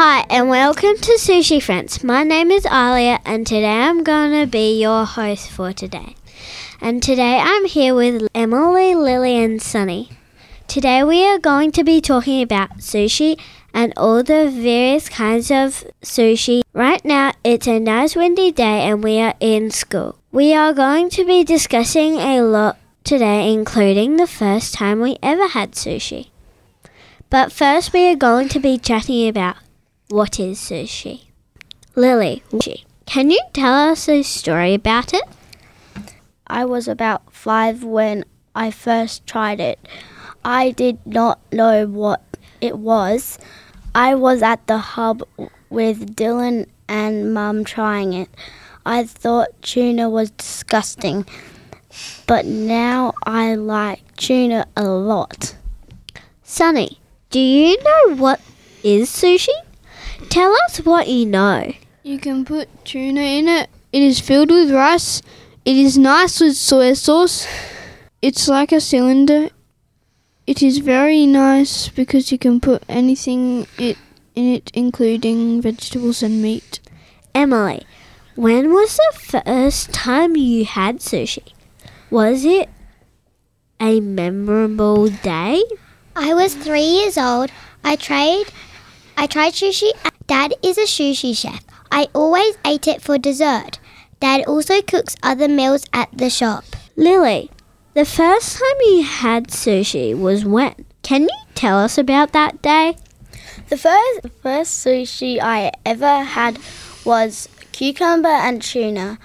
Hi, and welcome to Sushi Friends. My name is Alia, and today I'm going to be your host for today. And today I'm here with Emily, Lily, and Sonny. Today we are going to be talking about sushi and all the various kinds of sushi. Right now it's a nice windy day and we are in school. We are going to be discussing a lot today, including the first time we ever had sushi. But first, we are going to be chatting about what is sushi. Lily, can you tell us a story about it? I was about five when I first tried it. I did not know what it was. I was at the hub with Dylan and Mum trying it. I thought tuna was disgusting, but now I like tuna a lot. Sonny, do you know what is sushi? Tell us what you know. You can put tuna in it. It is filled with rice. It is nice with soy sauce. It's like a cylinder. It is very nice because you can put anything it in it, including vegetables and meat. Emily, when was the first time you had sushi? Was it a memorable day? I was three years old. I tried I tried sushi. Dad is a sushi chef. I always ate it for dessert. Dad also cooks other meals at the shop. Lily, the first time you had sushi was when? Can you tell us about that day? The first the first sushi I ever had was cucumber and tuna.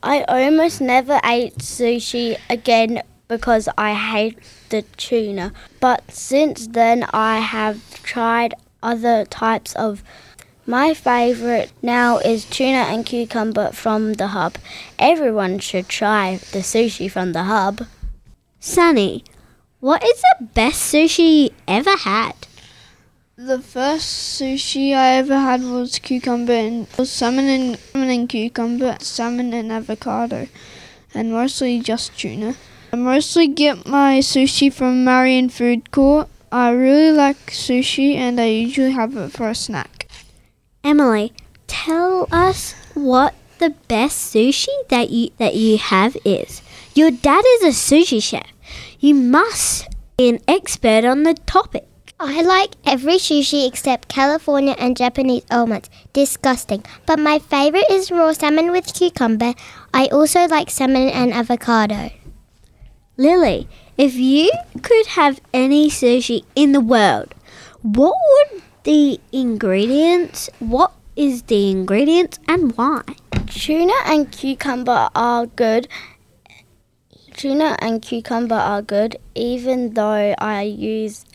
I almost never ate sushi again because I hate the tuna. But since then, I have tried other types of. My favourite now is tuna and cucumber from the hub. Everyone should try the sushi from the hub. Sonny, what is the best sushi you ever had? The first sushi I ever had was cucumber and was salmon and salmon and cucumber, salmon and avocado, and mostly just tuna. I mostly get my sushi from Marion Food Court. I really like sushi and I usually have it for a snack. Emily, tell us what the best sushi that you that you have is. Your dad is a sushi chef. You must be an expert on the topic. I like every sushi except California and Japanese almonds. Disgusting. But my favorite is raw salmon with cucumber. I also like salmon and avocado. Lily, if you could have any sushi in the world, what would the ingredients? What is the ingredients and why? Tuna and cucumber are good. Tuna and cucumber are good, even though I use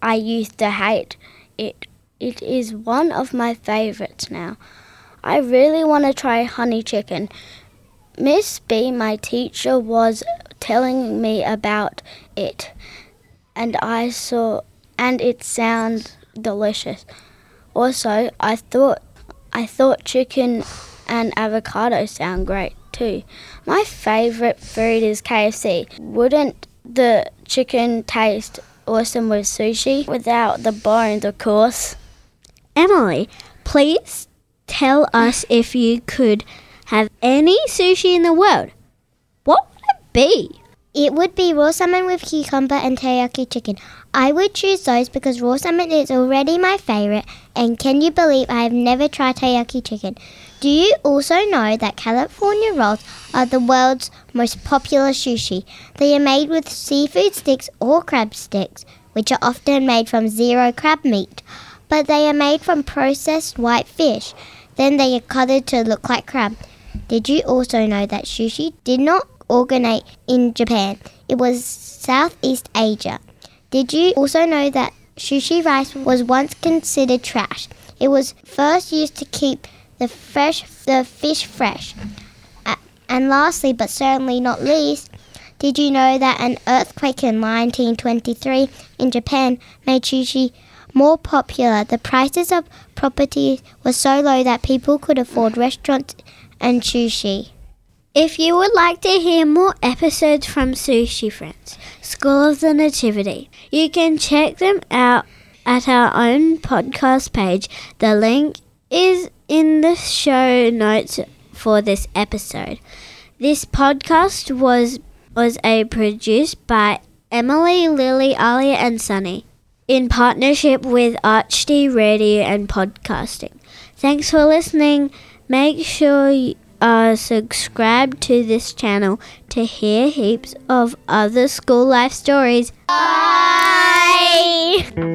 I used to hate it. It is one of my favorites now. I really want to try honey chicken. Miss B, my teacher, was telling me about it, and I saw, and it sounds delicious. Also, I thought, I thought chicken and avocado sound great too. My favorite food is KFC. Wouldn't the chicken taste awesome with sushi without the bones, of course? Emily, please tell us if you could have any sushi in the world. Be? It would be raw salmon with cucumber and teriyaki chicken. I would choose those because raw salmon is already my favorite, and can you believe I have never tried teriyaki chicken? Do you also know that California rolls are the world's most popular sushi? They are made with seafood sticks or crab sticks, which are often made from zero crab meat, but they are made from processed white fish. Then they are cutted to look like crab. Did you also know that sushi did not originate in Japan? It was Southeast Asia. Did you also know that sushi rice was once considered trash? It was first used to keep the fresh the fish fresh. And lastly, but certainly not least, did you know that an earthquake in 1923 in Japan made sushi more popular? The prices of property were so low that people could afford restaurants and sushi. If you would like to hear more episodes from Sushi Friends, School of the Nativity, you can check them out at our own podcast page. The link is in the show notes for this episode. This podcast was was a produced by Emily, Lily, Alia, and Sonny in partnership with ArchD Radio and Podcasting. Thanks for listening. Make sure you Uh, are subscribed to this channel to hear heaps of other school life stories. Bye.